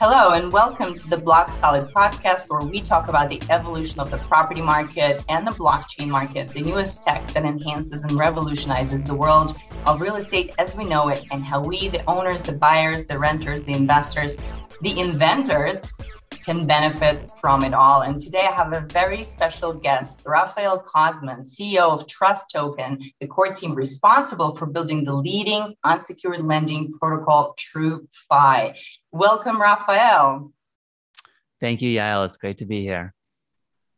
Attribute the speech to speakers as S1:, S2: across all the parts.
S1: Hello, and welcome to the Block Solid podcast, where we talk about the evolution of the property market and the blockchain market, the newest tech that enhances and revolutionizes the world of real estate as we know it, and how we, the owners, the buyers, the renters, the investors, the inventors, can benefit from it all. And today I have a very special guest, Rafael Cosman, CEO of Trust Token, the core team responsible for building the leading unsecured lending protocol, TrueFi. Welcome, Raphael.
S2: Thank you, Yael. It's great to be here.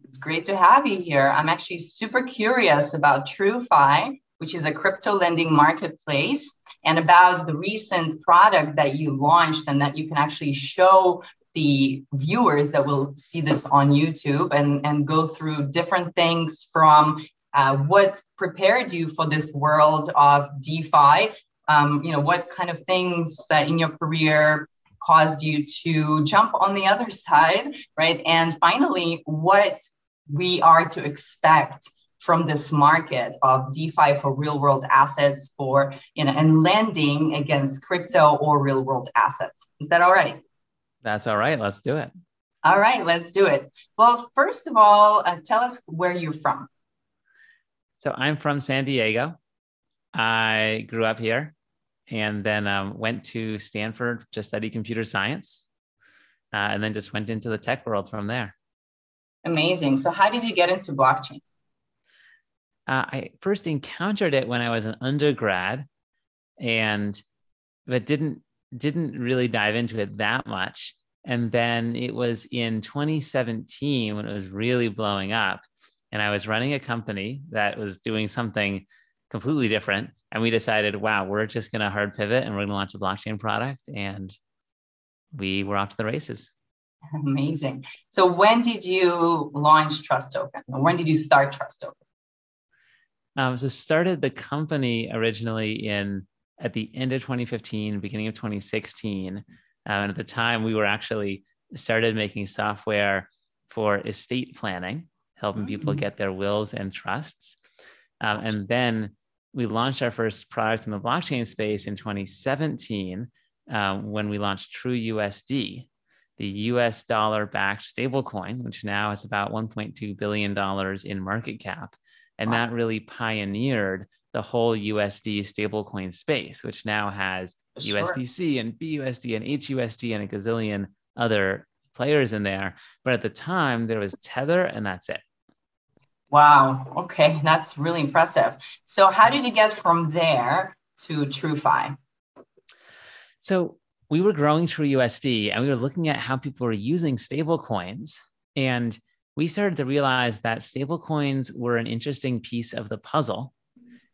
S1: It's great to have you here. I'm actually super curious about TrueFi, which is a crypto lending marketplace, and about the recent product that you launched and that you can actually show the viewers that will see this on YouTube and, and go through different things from uh, what prepared you for this world of DeFi. Um, you know, what kind of things uh, in your career caused you to jump on the other side, right? And finally, what we are to expect from this market of DeFi for real world assets for, you know, and lending against crypto or real world assets. Is that all right?
S2: That's all right. Let's do it.
S1: All right, let's do it. Well, first of all, uh, tell us where you're from.
S2: So I'm from San Diego. I grew up here and then um, went to Stanford to study computer science uh, and then just went into the tech world from there.
S1: Amazing. So, how did you get into blockchain?
S2: Uh, I first encountered it when I was an undergrad and but didn't didn't really dive into it that much. And then it was in 2017 when it was really blowing up. And I was running a company that was doing something completely different. And we decided, wow, we're just going to hard pivot and we're going to launch a blockchain product. And we were off to the races.
S1: Amazing. So when did you launch Trust Token? When did you start Trust Token?
S2: Um, so started the company originally in at the end of 2015, beginning of 2016. Uh, and at the time, we were actually started making software for estate planning, helping people mm-hmm. get their wills and trusts. Um, and then we launched our first product in the blockchain space in 2017 um, when we launched True USD, the US dollar backed stablecoin, which now has about $1.2 billion in market cap. And that really pioneered the whole USD stablecoin space, which now has sure. USDC and BUSD and HUSD and a gazillion other players in there. But at the time, there was Tether, and that's it.
S1: Wow. Okay. That's really impressive. So, how did you get from there to TrueFi?
S2: So, we were growing TrueUSD and we were looking at how people were using stablecoins. And we started to realize that stablecoins were an interesting piece of the puzzle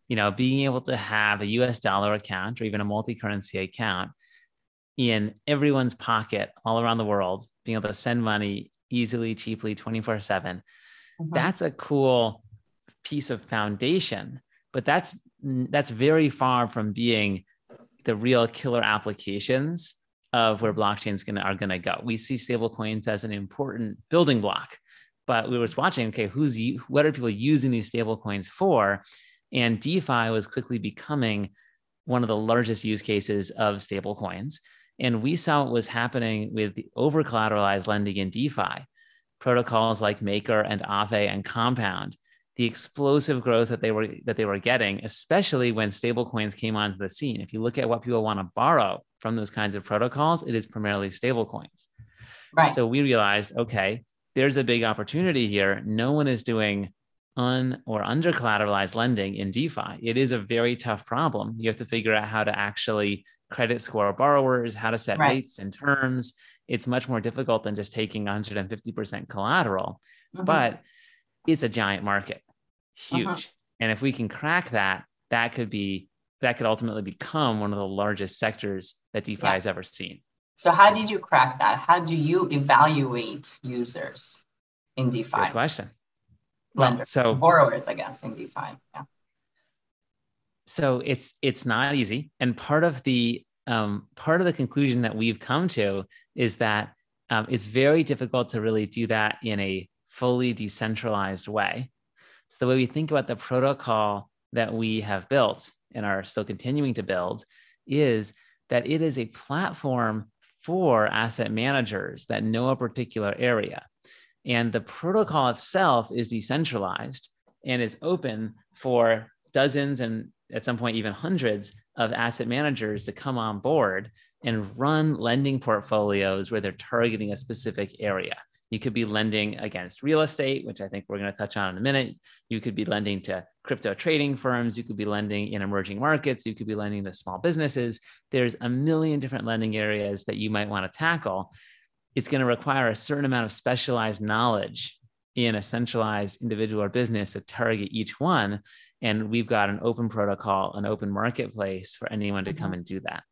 S2: you know, being able to have a US dollar account or even a multi currency account in everyone's pocket all around the world, being able to send money easily, cheaply, 24 7, mm-hmm. that's a cool piece of foundation. But that's that's very far from being the real killer applications of where blockchains gonna, are going to go. We see stablecoins as an important building block, but we were watching, okay, who's what are people using these stablecoins for? And DeFi was quickly becoming one of the largest use cases of stablecoins. And we saw what was happening with the over collateralized lending in DeFi, protocols like Maker and Aave and Compound, the explosive growth that they were that they were getting, especially when stablecoins came onto the scene. If you look at what people want to borrow from those kinds of protocols, it is primarily stablecoins. Right. So we realized, okay, there's a big opportunity here. No one is doing un or under collateralized lending in DeFi. It is a very tough problem. You have to figure out how to actually credit score borrowers, how to set right. rates and terms. It's much more difficult than just taking 150% collateral, mm-hmm. but it's a giant market, huge. Uh-huh. And if we can crack that, that could be that could ultimately become one of the largest sectors that DeFi yeah. has ever seen.
S1: So, how did you crack that? How do you evaluate users in DeFi?
S2: Good question
S1: lenders, so borrowers, I guess, in DeFi. Yeah.
S2: So it's it's not easy, and part of the um, part of the conclusion that we've come to is that um, it's very difficult to really do that in a fully decentralized way. So the way we think about the protocol that we have built and are still continuing to build is that it is a platform for asset managers that know a particular area. And the protocol itself is decentralized and is open for dozens and at some point even hundreds of asset managers to come on board and run lending portfolios where they're targeting a specific area. You could be lending against real estate, which I think we're going to touch on in a minute. You could be lending to crypto trading firms. You could be lending in emerging markets. You could be lending to small businesses. There's a million different lending areas that you might want to tackle. It's going to require a certain amount of specialized knowledge in a centralized individual or business to target each one. And we've got an open protocol, an open marketplace for anyone to come mm-hmm. and do that.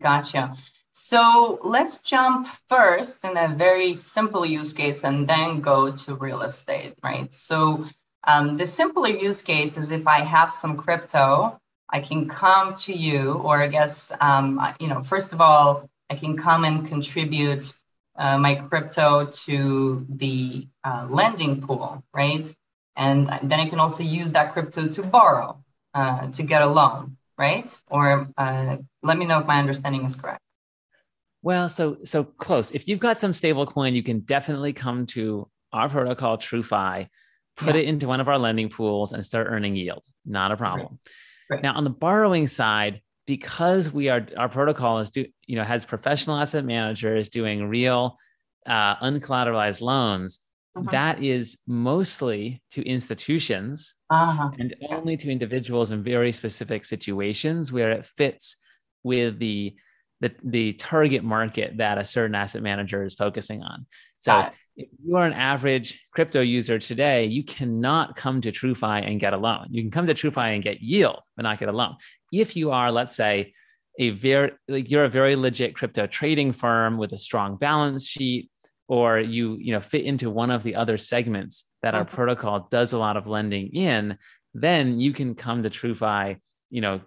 S1: Gotcha. So let's jump first in a very simple use case and then go to real estate, right? So um, the simpler use case is if I have some crypto, I can come to you, or I guess, um, you know, first of all, I can come and contribute uh, my crypto to the uh, lending pool, right? And then I can also use that crypto to borrow, uh, to get a loan, right? Or uh, let me know if my understanding is correct.
S2: Well, so so close. If you've got some stable coin, you can definitely come to our protocol TrueFi, put yeah. it into one of our lending pools and start earning yield. Not a problem. Right. Right. Now on the borrowing side, because we are our protocol is do you know has professional asset managers doing real uh, uncollateralized loans, uh-huh. that is mostly to institutions uh-huh. and only to individuals in very specific situations where it fits with the the, the target market that a certain asset manager is focusing on. So if you are an average crypto user today, you cannot come to TrueFi and get a loan. You can come to TrueFi and get yield, but not get a loan. If you are, let's say, a very like you're a very legit crypto trading firm with a strong balance sheet, or you you know fit into one of the other segments that our mm-hmm. protocol does a lot of lending in, then you can come to TrueFi you know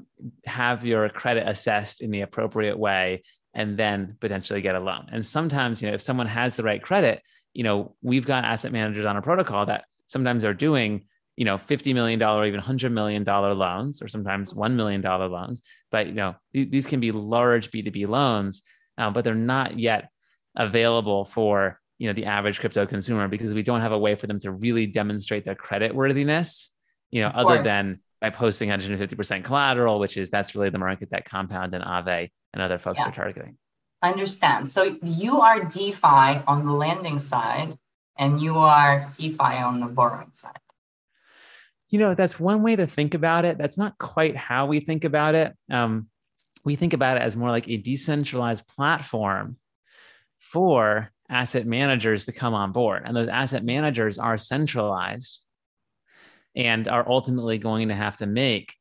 S2: have your credit assessed in the appropriate way and then potentially get a loan. And sometimes you know if someone has the right credit you know we've got asset managers on a protocol that sometimes are doing you know 50 million dollar even 100 million dollar loans or sometimes 1 million dollar loans. But you know these can be large b2b loans uh, but they're not yet available for you know the average crypto consumer because we don't have a way for them to really demonstrate their credit worthiness you know other than by posting 150% collateral, which is that's really the market that Compound and Aave and other folks yeah. are targeting.
S1: Understand. So you are DeFi on the lending side, and you are CeFi on the borrowing side.
S2: You know, that's one way to think about it. That's not quite how we think about it. Um, we think about it as more like a decentralized platform for asset managers to come on board. And those asset managers are centralized and are ultimately going to have to make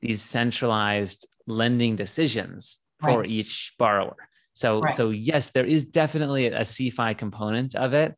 S2: these centralized lending decisions for right. each borrower. So, right. so yes, there is definitely a CeFi component of it,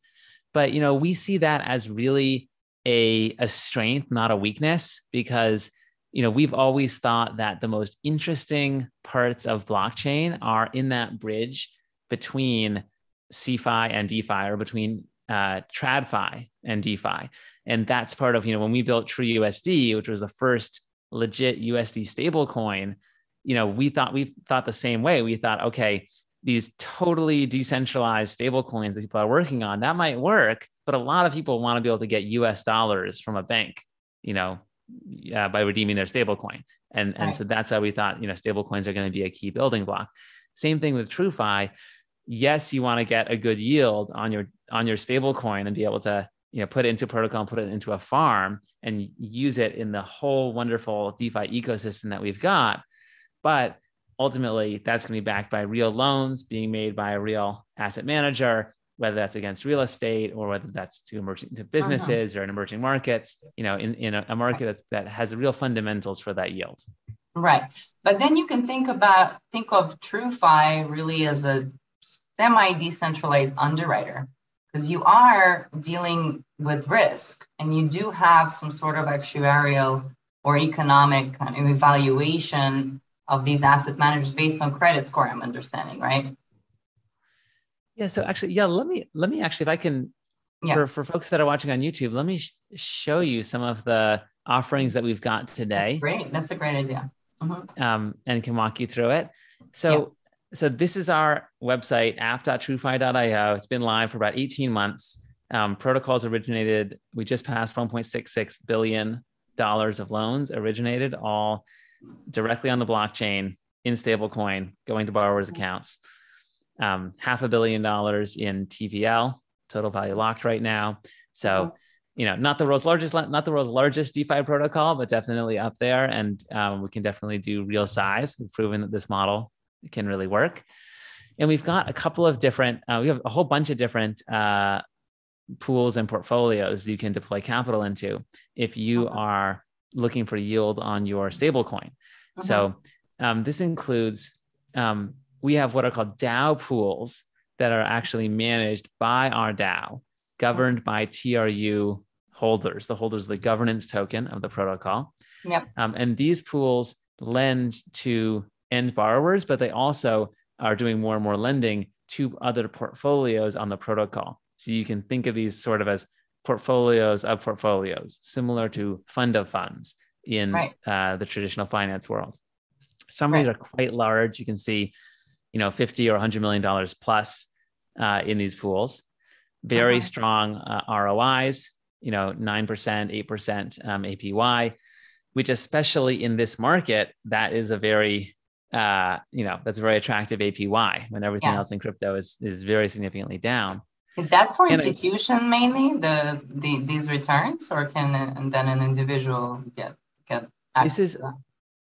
S2: but you know, we see that as really a, a strength, not a weakness, because you know we've always thought that the most interesting parts of blockchain are in that bridge between CeFi and DeFi, or between uh, TradFi and DeFi. And that's part of, you know, when we built True USD, which was the first legit USD stablecoin, you know, we thought we thought the same way. We thought, okay, these totally decentralized stablecoins that people are working on, that might work, but a lot of people want to be able to get US dollars from a bank, you know, uh, by redeeming their stablecoin. And, and right. so that's how we thought, you know, stablecoins are going to be a key building block. Same thing with TrueFi. Yes, you want to get a good yield on your on your stablecoin and be able to you know put it into a protocol and put it into a farm and use it in the whole wonderful defi ecosystem that we've got. But ultimately that's going to be backed by real loans being made by a real asset manager whether that's against real estate or whether that's to emerging to businesses uh-huh. or in emerging markets you know in, in a, a market that, that has real fundamentals for that yield.
S1: Right. But then you can think about think of TrueFi really as a semi decentralized underwriter because you are dealing with risk and you do have some sort of actuarial or economic kind of evaluation of these asset managers based on credit score i'm understanding right?
S2: Yeah so actually yeah let me let me actually if i can yeah. for, for folks that are watching on youtube let me sh- show you some of the offerings that we've got today.
S1: that's great. That's a great idea.
S2: Mm-hmm. um, and can walk you through it. So so this is our website, app.truefi.io. It's been live for about 18 months. Um, protocols originated, we just passed 1.66 billion dollars of loans originated all directly on the blockchain in stablecoin going to borrowers' accounts. Um, half a billion dollars in TVL, total value locked right now. So, you know, not the world's largest, not the world's largest DeFi protocol, but definitely up there. And um, we can definitely do real size. We've proven that this model can really work. And we've got a couple of different, uh, we have a whole bunch of different uh, pools and portfolios you can deploy capital into if you are looking for yield on your stablecoin. Uh-huh. So um, this includes um, we have what are called DAO pools that are actually managed by our DAO, governed by TRU holders, the holders of the governance token of the protocol.
S1: Yep.
S2: Um, and these pools lend to end borrowers, but they also are doing more and more lending to other portfolios on the protocol. So you can think of these sort of as portfolios of portfolios, similar to fund of funds in right. uh, the traditional finance world. Some of these are quite large. You can see, you know, 50 or 100 million dollars plus uh, in these pools. Very uh-huh. strong uh, ROIs, you know, 9%, 8% um, APY, which especially in this market, that is a very uh, you know, that's a very attractive APY when everything yeah. else in crypto is is very significantly down.
S1: Is that for and institution I, mainly the, the these returns, or can and then an individual get get
S2: this is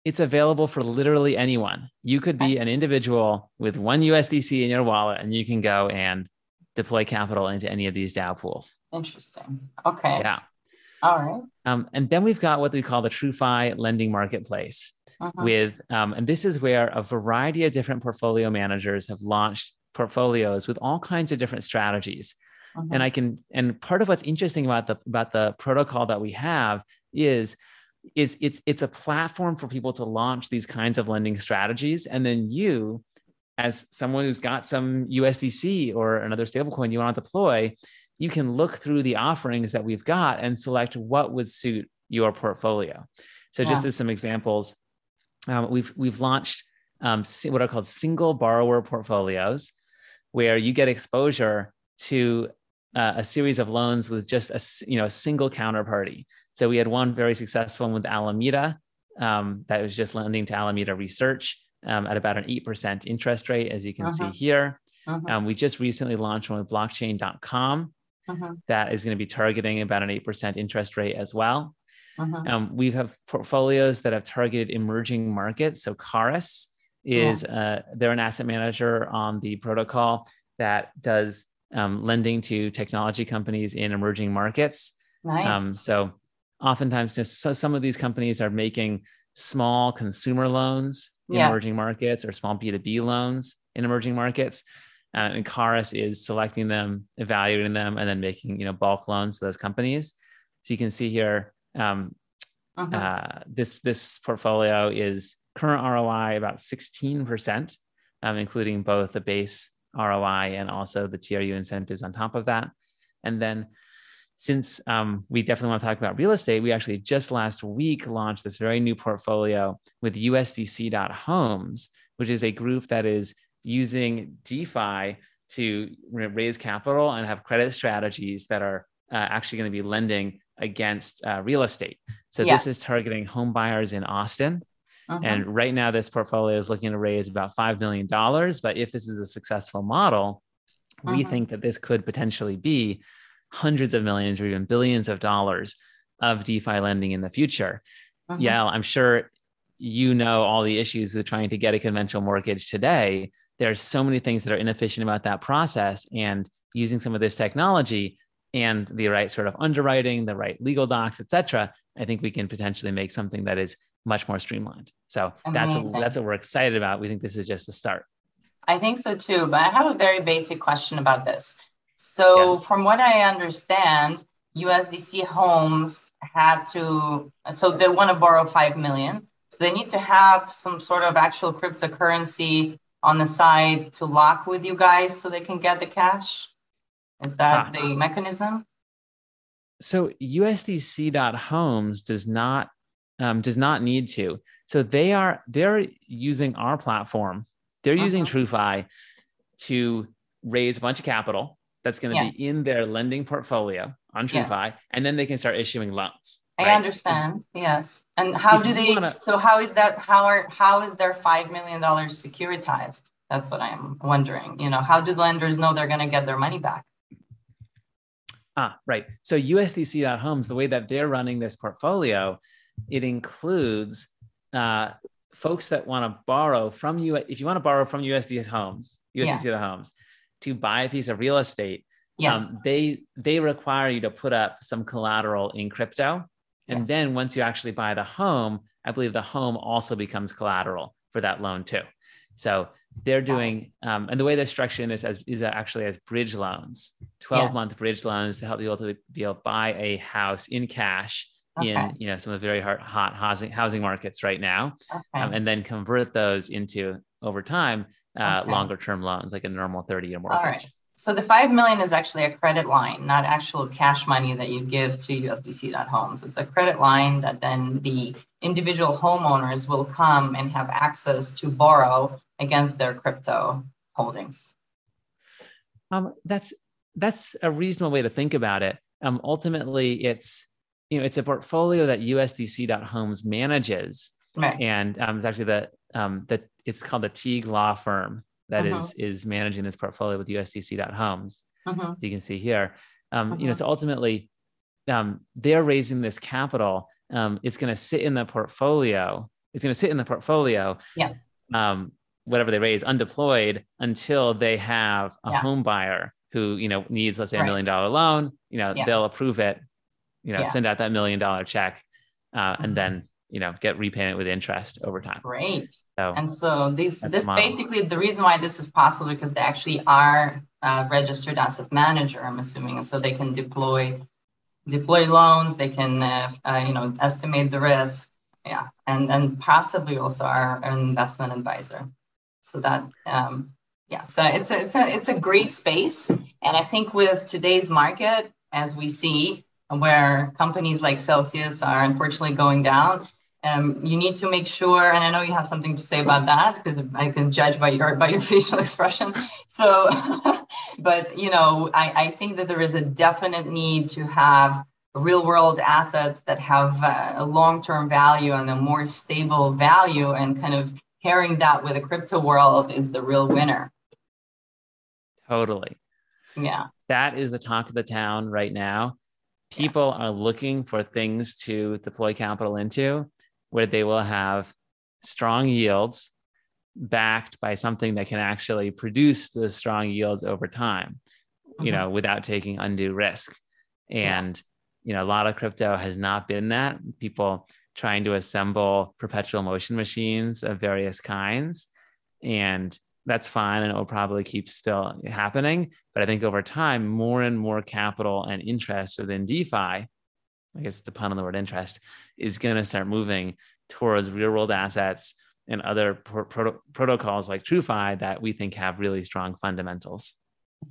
S2: it's available for literally anyone. You could be an individual with one USDC in your wallet, and you can go and deploy capital into any of these DAO pools.
S1: Interesting. Okay.
S2: Yeah.
S1: All right.
S2: Um, and then we've got what we call the TrueFi lending marketplace. Uh-huh. With um, and this is where a variety of different portfolio managers have launched portfolios with all kinds of different strategies. Uh-huh. And I can and part of what's interesting about the about the protocol that we have is is it's it's a platform for people to launch these kinds of lending strategies and then you as someone who's got some USDC or another stablecoin you want to deploy you can look through the offerings that we've got and select what would suit your portfolio so just as some examples um, we've we've launched um, what are called single borrower portfolios where you get exposure to uh, a series of loans with just a you know a single counterparty so we had one very successful one with Alameda um, that was just lending to Alameda Research um, at about an 8% interest rate, as you can uh-huh. see here. Uh-huh. Um, we just recently launched one with blockchain.com uh-huh. that is going to be targeting about an 8% interest rate as well. Uh-huh. Um, we have portfolios that have targeted emerging markets. So Cauris is yeah. uh, they're an asset manager on the protocol that does um, lending to technology companies in emerging markets.
S1: Nice. Um,
S2: so oftentimes so some of these companies are making small consumer loans in yeah. emerging markets or small B2B loans in emerging markets. Uh, and Cauris is selecting them, evaluating them, and then making you know bulk loans to those companies. So you can see here, um, uh-huh. uh, this this portfolio is current ROI about 16%, um, including both the base ROI and also the TRU incentives on top of that. And then since um, we definitely want to talk about real estate, we actually just last week launched this very new portfolio with USDC.homes, which is a group that is using DeFi to raise capital and have credit strategies that are actually going to be lending against uh, real estate. So yeah. this is targeting home buyers in Austin. Uh-huh. And right now, this portfolio is looking to raise about $5 million. But if this is a successful model, uh-huh. we think that this could potentially be hundreds of millions or even billions of dollars of DeFi lending in the future. Uh-huh. Yeah, I'm sure you know all the issues with trying to get a conventional mortgage today. There are so many things that are inefficient about that process. And using some of this technology and the right sort of underwriting, the right legal docs, et cetera, I think we can potentially make something that is much more streamlined. So that's what, that's what we're excited about. We think this is just the start.
S1: I think so too. But I have a very basic question about this. So yes. from what I understand, USDC homes had to, so they want to borrow 5 million. So they need to have some sort of actual cryptocurrency on the side to lock with you guys so they can get the cash. Is that huh. the mechanism?
S2: So USDC.homes does not um, does not need to. So they are they're using our platform They're uh-huh. using TrueFi to raise a bunch of capital that's going to yes. be in their lending portfolio on TrueFi, yes. and then they can start issuing loans.
S1: I right? understand. Yes. And how if do they? Wanna, so how is that? How are how is their five million dollars securitized? That's what I'm wondering. You know, how do lenders know they're going to get their money back?
S2: Ah, right. So USDC.homes, the way that they're running this portfolio, it includes uh, folks that want to borrow from you. If you want to borrow from USD homes, USDC yeah. homes, to buy a piece of real estate, yes. um, they they require you to put up some collateral in crypto, and yes. then once you actually buy the home, I believe the home also becomes collateral for that loan too. So they're doing, um, and the way they're structuring this as, is actually as bridge loans, 12 yes. month bridge loans to help people to be able to buy a house in cash okay. in you know some of the very hot, hot housing housing markets right now, okay. um, and then convert those into over time uh, okay. longer term loans like a normal 30 year mortgage. All right.
S1: So the five million is actually a credit line, not actual cash money that you give to USDC.homes. It's a credit line that then the individual homeowners will come and have access to borrow against their crypto holdings.
S2: Um, that's that's a reasonable way to think about it. Um, ultimately, it's you know it's a portfolio that USDC.homes manages, right. and um, it's actually the um, the it's called the Teague Law Firm that uh-huh. is is managing this portfolio with USDC.homes. Uh-huh. As you can see here, um, uh-huh. you know, uh-huh. so ultimately, um, they're raising this capital. Um, it's going to sit in the portfolio. It's going to sit in the portfolio.
S1: Yeah.
S2: Um, whatever they raise undeployed until they have a yeah. home buyer who you know needs let's say a million dollar loan. You know, yeah. they'll approve it. You know, yeah. send out that million dollar check, uh, mm-hmm. and then you know get repayment with interest over time
S1: great so and so these this the basically the reason why this is possible because they actually are uh, registered asset manager i'm assuming and so they can deploy deploy loans they can uh, uh, you know estimate the risk yeah and and possibly also are an investment advisor so that um, yeah so it's a, it's a it's a great space and i think with today's market as we see where companies like celsius are unfortunately going down um, you need to make sure, and I know you have something to say about that because I can judge by your by your facial expression. So, but you know, I, I think that there is a definite need to have real world assets that have uh, a long term value and a more stable value, and kind of pairing that with a crypto world is the real winner.
S2: Totally.
S1: Yeah.
S2: That is the talk of the town right now. People yeah. are looking for things to deploy capital into where they will have strong yields backed by something that can actually produce the strong yields over time mm-hmm. you know without taking undue risk and yeah. you know a lot of crypto has not been that people trying to assemble perpetual motion machines of various kinds and that's fine and it will probably keep still happening but i think over time more and more capital and interest within defi I guess it's a pun on the word interest, is going to start moving towards real world assets and other pro- protocols like TrueFi that we think have really strong fundamentals.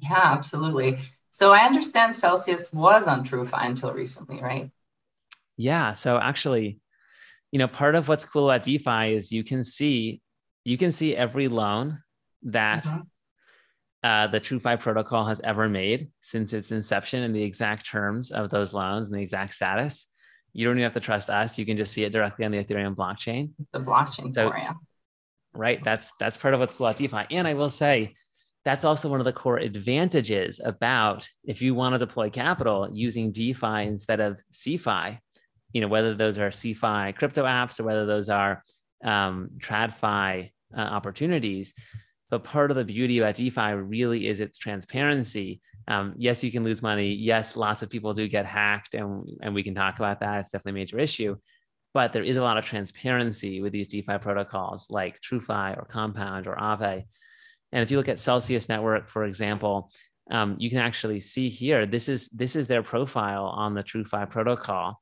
S1: Yeah, absolutely. So I understand Celsius was on TrueFi until recently, right?
S2: Yeah. So actually, you know, part of what's cool about DeFi is you can see you can see every loan that mm-hmm uh, the TrueFi protocol has ever made since its inception and the exact terms of those loans and the exact status. You don't even have to trust us. You can just see it directly on the Ethereum blockchain.
S1: The blockchain so.
S2: Right. That's that's part of what's cool about DeFi. And I will say that's also one of the core advantages about if you want to deploy capital using DeFi instead of CeFi, you know, whether those are CeFi crypto apps or whether those are um, TradFi uh, opportunities but part of the beauty about DeFi really is its transparency. Um, yes, you can lose money. Yes, lots of people do get hacked, and, and we can talk about that. It's definitely a major issue. But there is a lot of transparency with these DeFi protocols like TrueFi or Compound or Aave. And if you look at Celsius Network, for example, um, you can actually see here this is this is their profile on the TrueFi protocol.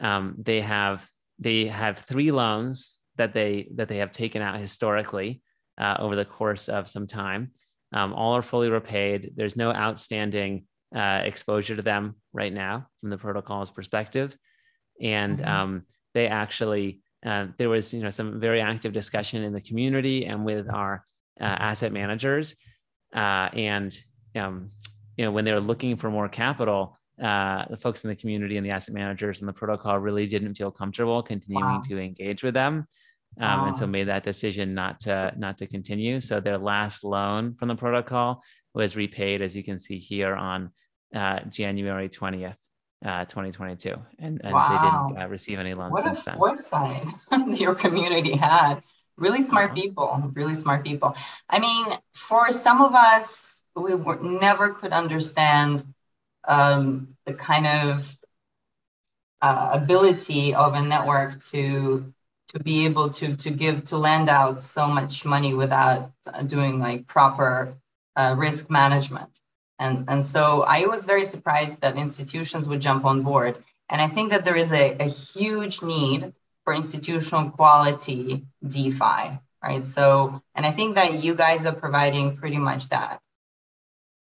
S2: Um, they have they have three loans that they that they have taken out historically uh, over the course of some time. Um, all are fully repaid. There's no outstanding uh, exposure to them right now from the protocol's perspective. And mm-hmm. um, they actually, uh, there was you know some very active discussion in the community and with our uh, asset managers, uh, and um, you know when they were looking for more capital, uh, the folks in the community and the asset managers and the protocol really didn't feel comfortable continuing wow. to engage with them. Um, wow. and so made that decision not to not to continue. So their last loan from the protocol was repaid, as you can see here on uh, January twentieth, uh, 2022, and, and wow. they didn't uh, receive any loans
S1: what
S2: since
S1: then. What a foresight your community had! Really smart uh-huh. people, really smart people. I mean, for some of us, we were, never could understand um, the kind of uh, ability of a network to to be able to to give to lend out so much money without doing like proper uh, risk management. And and so i was very surprised that institutions would jump on board. And i think that there is a, a huge need for institutional quality defi right? So and i think that you guys are providing pretty much that.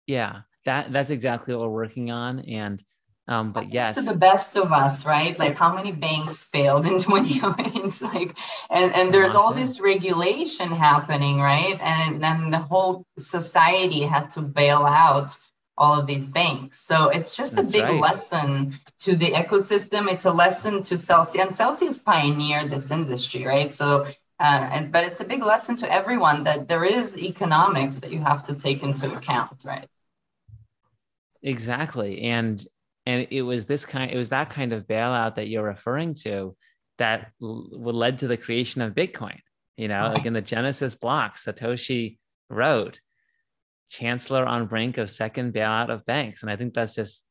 S2: Yeah that that's exactly what we're working on and um, but yes,
S1: to the best of us, right? Like how many banks failed in 2008? like, and, and there's all this regulation happening, right? And then the whole society had to bail out all of these banks. So it's just That's a big right. lesson to the ecosystem. It's a lesson to Celsius, and Celsius pioneered this industry, right? So, uh, and but it's a big lesson to everyone that there is economics that you have to take into account, right?
S2: Exactly, and and it was this kind it was that kind of bailout that you're referring to that l- led to the creation of bitcoin you know like in the genesis block satoshi wrote chancellor on brink of second bailout of banks. And i think that's just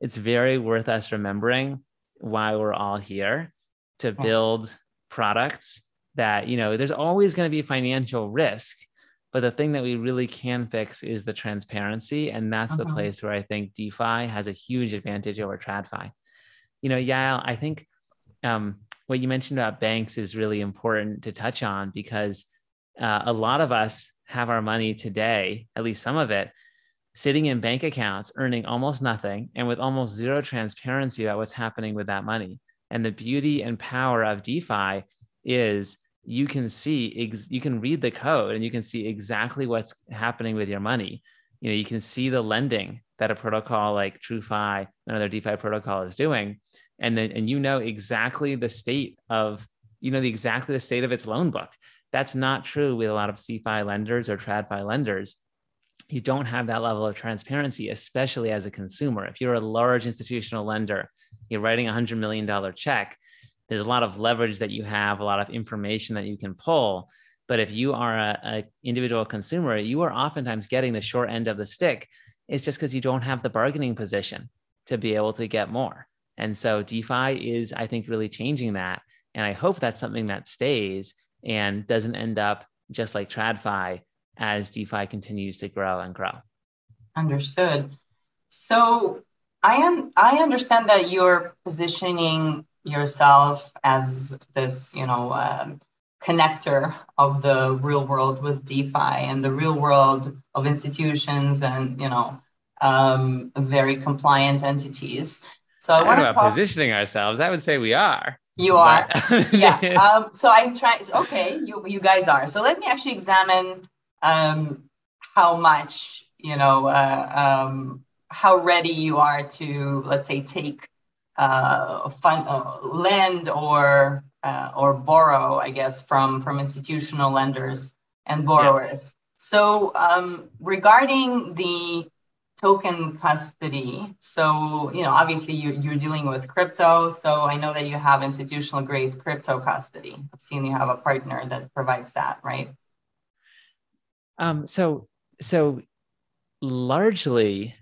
S2: it's very worth us remembering why we're all here to build products that you know there's always going to be financial risk but the thing that we really can fix is the transparency. And that's uh-huh. the place where I think DeFi has a huge advantage over TradFi. You know, Yael, I think um, what you mentioned about banks is really important to touch on because uh, a lot of us have our money today, at least some of it, sitting in bank accounts, earning almost nothing and with almost zero transparency about what's happening with that money. And the beauty and power of DeFi is you can see ex- you can read the code and you can see exactly what's happening with your money you know you can see the lending that a protocol like TrueFi, another DeFi protocol, is doing, and then and you know exactly the state of you know the exactly the state of its loan book. That's not true with a lot of CeFi lenders or TradFi lenders. You don't have that level of transparency, especially as a consumer. If you're a large institutional lender, you're writing a hundred million dollar check there's a lot of leverage that you have, a lot of information that you can pull. But if you are a, a individual consumer, you are oftentimes getting the short end of the stick. It's just because you don't have the bargaining position to be able to get more. And so DeFi is, I think, really changing that. And I hope that's something that stays and doesn't end up just like TradFi as DeFi continues to grow and grow.
S1: Understood. So I un- I understand that you're positioning yourself as this, you know, um, connector of the real world with DeFi and the real world of institutions and, you know, um, very compliant entities. So I,
S2: I want to talk positioning ourselves. I would say we are.
S1: You are, but... yeah. Um, so I'm trying. Okay, you you guys are. So let me actually examine um, how much you know, uh, um, how ready you are to let's say take uh, fund, uh, lend or uh, or borrow, I guess, from from institutional lenders and borrowers. Yeah. So um, regarding the token custody, so you know, obviously you, you're dealing with crypto. So I know that you have institutional grade crypto custody. I've seen you have a partner that provides that, right?
S2: Um, so so largely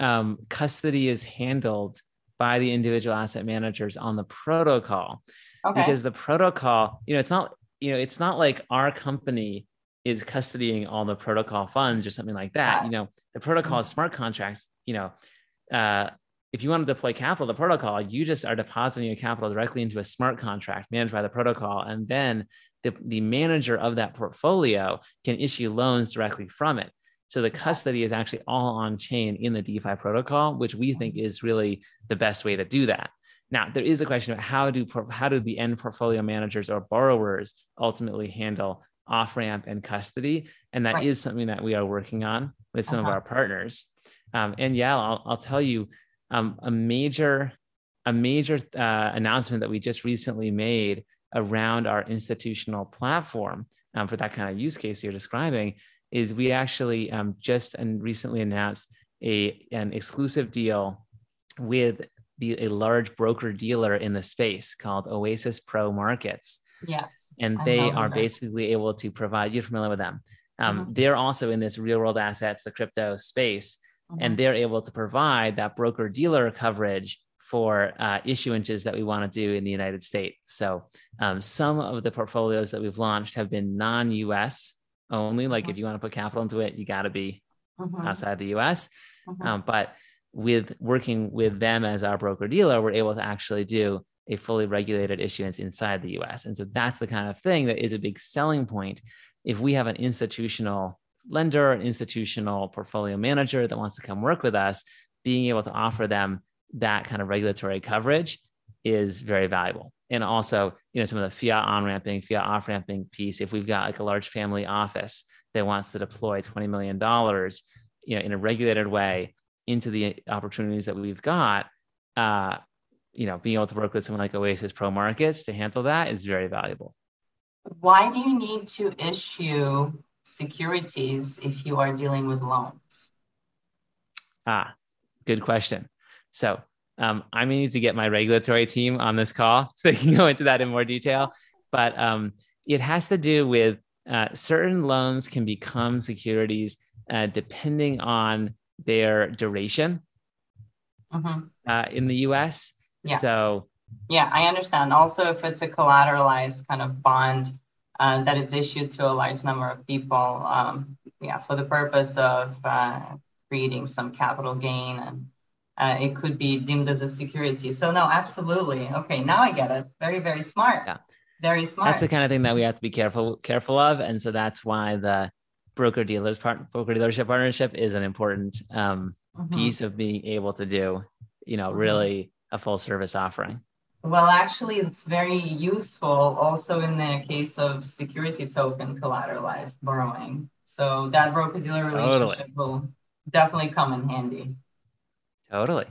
S2: um, custody is handled by the individual asset managers on the protocol. Okay. because the protocol you know it's not you know it's not like our company is custodying all the protocol funds or something like that. You know the protocol is smart contracts. You know uh, if you want to deploy capital the protocol you just are depositing your capital directly into a smart contract managed by the protocol. And then the, the manager of that portfolio can issue loans directly from it so the custody is actually all on chain in the DeFi protocol, which we think is really the best way to do that. Now, there is a question about how do how do the end portfolio managers or borrowers ultimately handle off ramp and custody. And that right. is something that we are working on with some uh-huh. of our partners. Um, and yeah, I'll, I'll tell you um, a major a major uh, announcement that we just recently made around our institutional platform um, for that kind of use case you're describing is we actually um, just and recently announced a an exclusive deal with the, a large broker dealer in the space called Oasis Pro Markets.
S1: Yes.
S2: And they are basically able to provide, you're familiar with them. Um, mm-hmm. They're also in this real world assets, the crypto space, mm-hmm. and they're able to provide that broker dealer coverage for uh, issuances that we want to do in the United States. So um, some of the portfolios that we've launched have been non-US only. Like mm-hmm. if you want to put capital into it, you got to be mm-hmm. outside the US. Mm-hmm. Um, but with working with them as our broker dealer, we're able to actually do a fully regulated issuance inside the US. And so that's the kind of thing that is a big selling point. If we have an institutional lender, an institutional portfolio manager that wants to come work with us, being able to offer them that kind of regulatory coverage is very valuable. And also, you know, some of the fiat on ramping, fiat off ramping piece. If we've got like a large family office that wants to deploy $20 million, you know, in a regulated way into the opportunities that we've got, uh, you know, being able to work with someone like Oasis Pro Markets to handle that is very valuable.
S1: Why do you need to issue securities if you are dealing with loans?
S2: Ah, good question. So um, I may need to get my regulatory team on this call so they can go into that in more detail. But um, it has to do with uh, certain loans can become securities uh, depending on their duration mm-hmm. uh, in the US. Yeah. So,
S1: yeah, I understand. Also, if it's a collateralized kind of bond uh, that is issued to a large number of people, um, yeah, for the purpose of uh, creating some capital gain and uh, it could be deemed as a security. So no, absolutely. Okay, now I get it. Very, very smart. Yeah. Very smart.
S2: That's the kind of thing that we have to be careful careful of, and so that's why the broker dealers part broker dealership partnership is an important um, mm-hmm. piece of being able to do, you know, mm-hmm. really a full service offering.
S1: Well, actually, it's very useful also in the case of security token collateralized borrowing. So that broker dealer relationship totally. will definitely come in handy.
S2: Totally.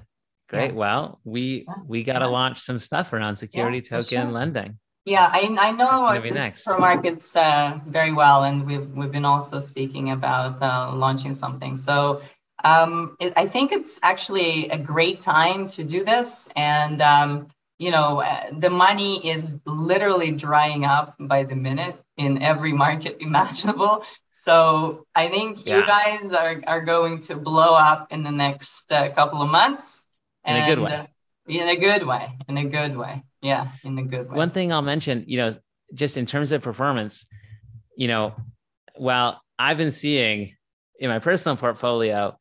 S2: Great. Yeah. Well, we we got to launch some stuff around security yeah, token sure. lending.
S1: Yeah, I, I know for markets uh, very well, and we've we've been also speaking about uh, launching something. So um, it, I think it's actually a great time to do this, and um, you know uh, the money is literally drying up by the minute in every market imaginable. So I think yeah. you guys are, are going to blow up in the next uh, couple of months.
S2: In a good way. Uh,
S1: in a good way. In a good way. Yeah, in a good way.
S2: One thing I'll mention, you know, just in terms of performance, you know, well, I've been seeing in my personal portfolio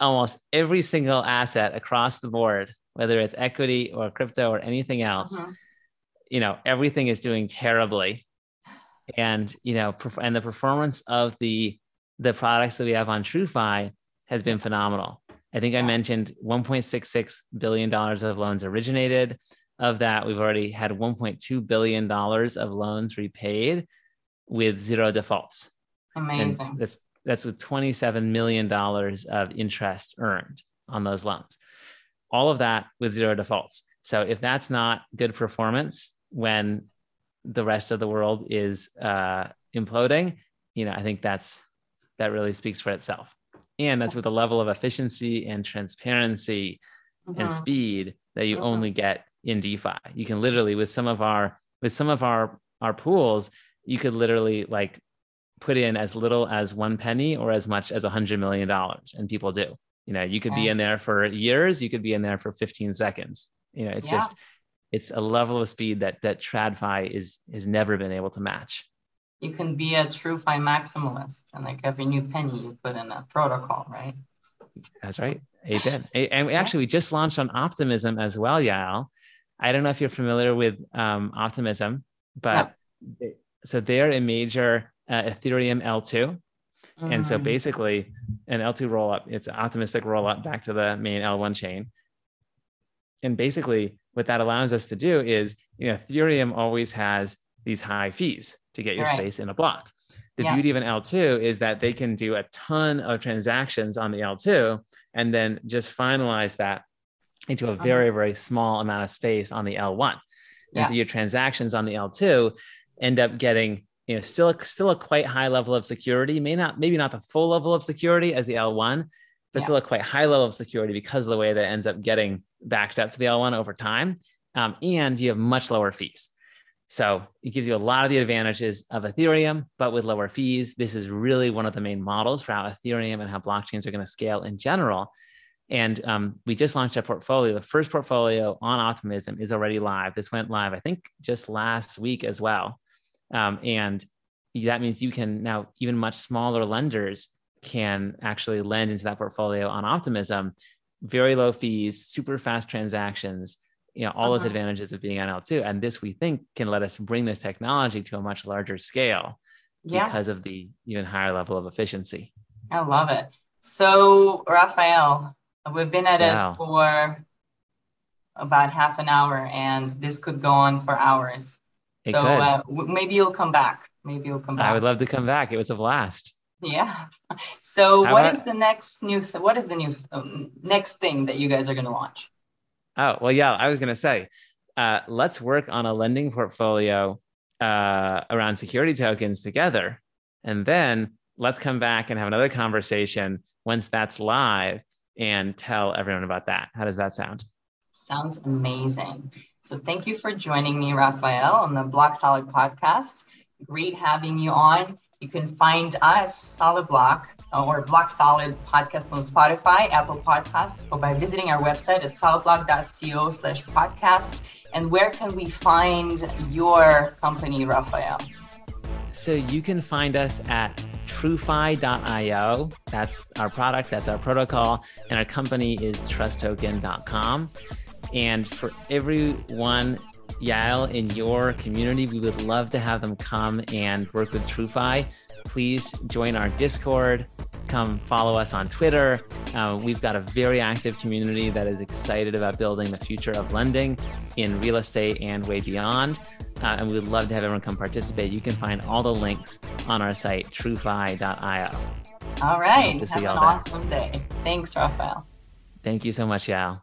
S2: almost every single asset across the board, whether it's equity or crypto or anything else, uh-huh. you know, everything is doing terribly and you know and the performance of the the products that we have on TrueFi has been phenomenal. I think I mentioned 1.66 billion dollars of loans originated. Of that, we've already had 1.2 billion dollars of loans repaid with zero defaults.
S1: Amazing.
S2: And that's that's with 27 million dollars of interest earned on those loans. All of that with zero defaults. So if that's not good performance when the rest of the world is uh, imploding, you know, I think that's that really speaks for itself. And that's with a level of efficiency and transparency and uh-huh. speed that you uh-huh. only get in DeFi. You can literally with some of our with some of our our pools, you could literally like put in as little as one penny or as much as a hundred million dollars, and people do. You know, you could yeah. be in there for years, you could be in there for 15 seconds. You know, it's yeah. just it's a level of speed that that TradFi is has never been able to match.
S1: You can be a true TrueFi maximalist, and like every new penny you put in a protocol, right?
S2: That's right. Amen. And we actually we just launched on Optimism as well, Yael. I don't know if you're familiar with um, Optimism, but so they're a major uh, Ethereum L2. Mm-hmm. And so mm. basically, an L2 rollup, it's an optimistic rollup back to the main L1 chain. And basically, what that allows us to do is, you know, Ethereum always has these high fees to get your right. space in a block. The yeah. beauty of an L2 is that they can do a ton of transactions on the L2 and then just finalize that into a uh-huh. very, very small amount of space on the L1. And yeah. so your transactions on the L2 end up getting you know still still a quite high level of security may not maybe not the full level of security as the l1 but yeah. still a quite high level of security because of the way that ends up getting backed up to the l1 over time um, and you have much lower fees so it gives you a lot of the advantages of ethereum but with lower fees this is really one of the main models for how ethereum and how blockchains are going to scale in general and um, we just launched a portfolio. The first portfolio on Optimism is already live. This went live, I think, just last week as well. Um, and that means you can now, even much smaller lenders can actually lend into that portfolio on Optimism, very low fees, super fast transactions, you know, all uh-huh. those advantages of being on L2. And this, we think, can let us bring this technology to a much larger scale yeah. because of the even higher level of efficiency.
S1: I love it. So, Rafael, we've been at wow. it for about half an hour, and this could go on for hours. It so uh, maybe you'll come back. Maybe you'll come back.
S2: I would love to come back. It was a blast.
S1: Yeah. So How what about... is the next news? What is the news um, next thing that you guys are going to launch?
S2: Oh well, yeah. I was going to say, uh, let's work on a lending portfolio uh, around security tokens together, and then let's come back and have another conversation once that's live and tell everyone about that. How does that sound?
S1: Sounds amazing. So thank you for joining me, Rafael, on the Block Solid podcast. Great having you on. You can find us, Solid Block, or Block Solid podcast on Spotify, Apple Podcasts, or by visiting our website at solidblock.co slash podcast. And where can we find your company, Rafael?
S2: So you can find us at truefi.io. That's our product, that's our protocol, and our company is trusttoken.com. And for everyone, Yael, in your community, we would love to have them come and work with TrueFi. Please join our Discord. Come follow us on Twitter. Uh, we've got a very active community that is excited about building the future of lending in real estate and way beyond. Uh, and we would love to have everyone come participate. You can find all the links on our site, truefi.io.
S1: All right. Have an awesome day. Thanks, Rafael.
S2: Thank you so much, Yael.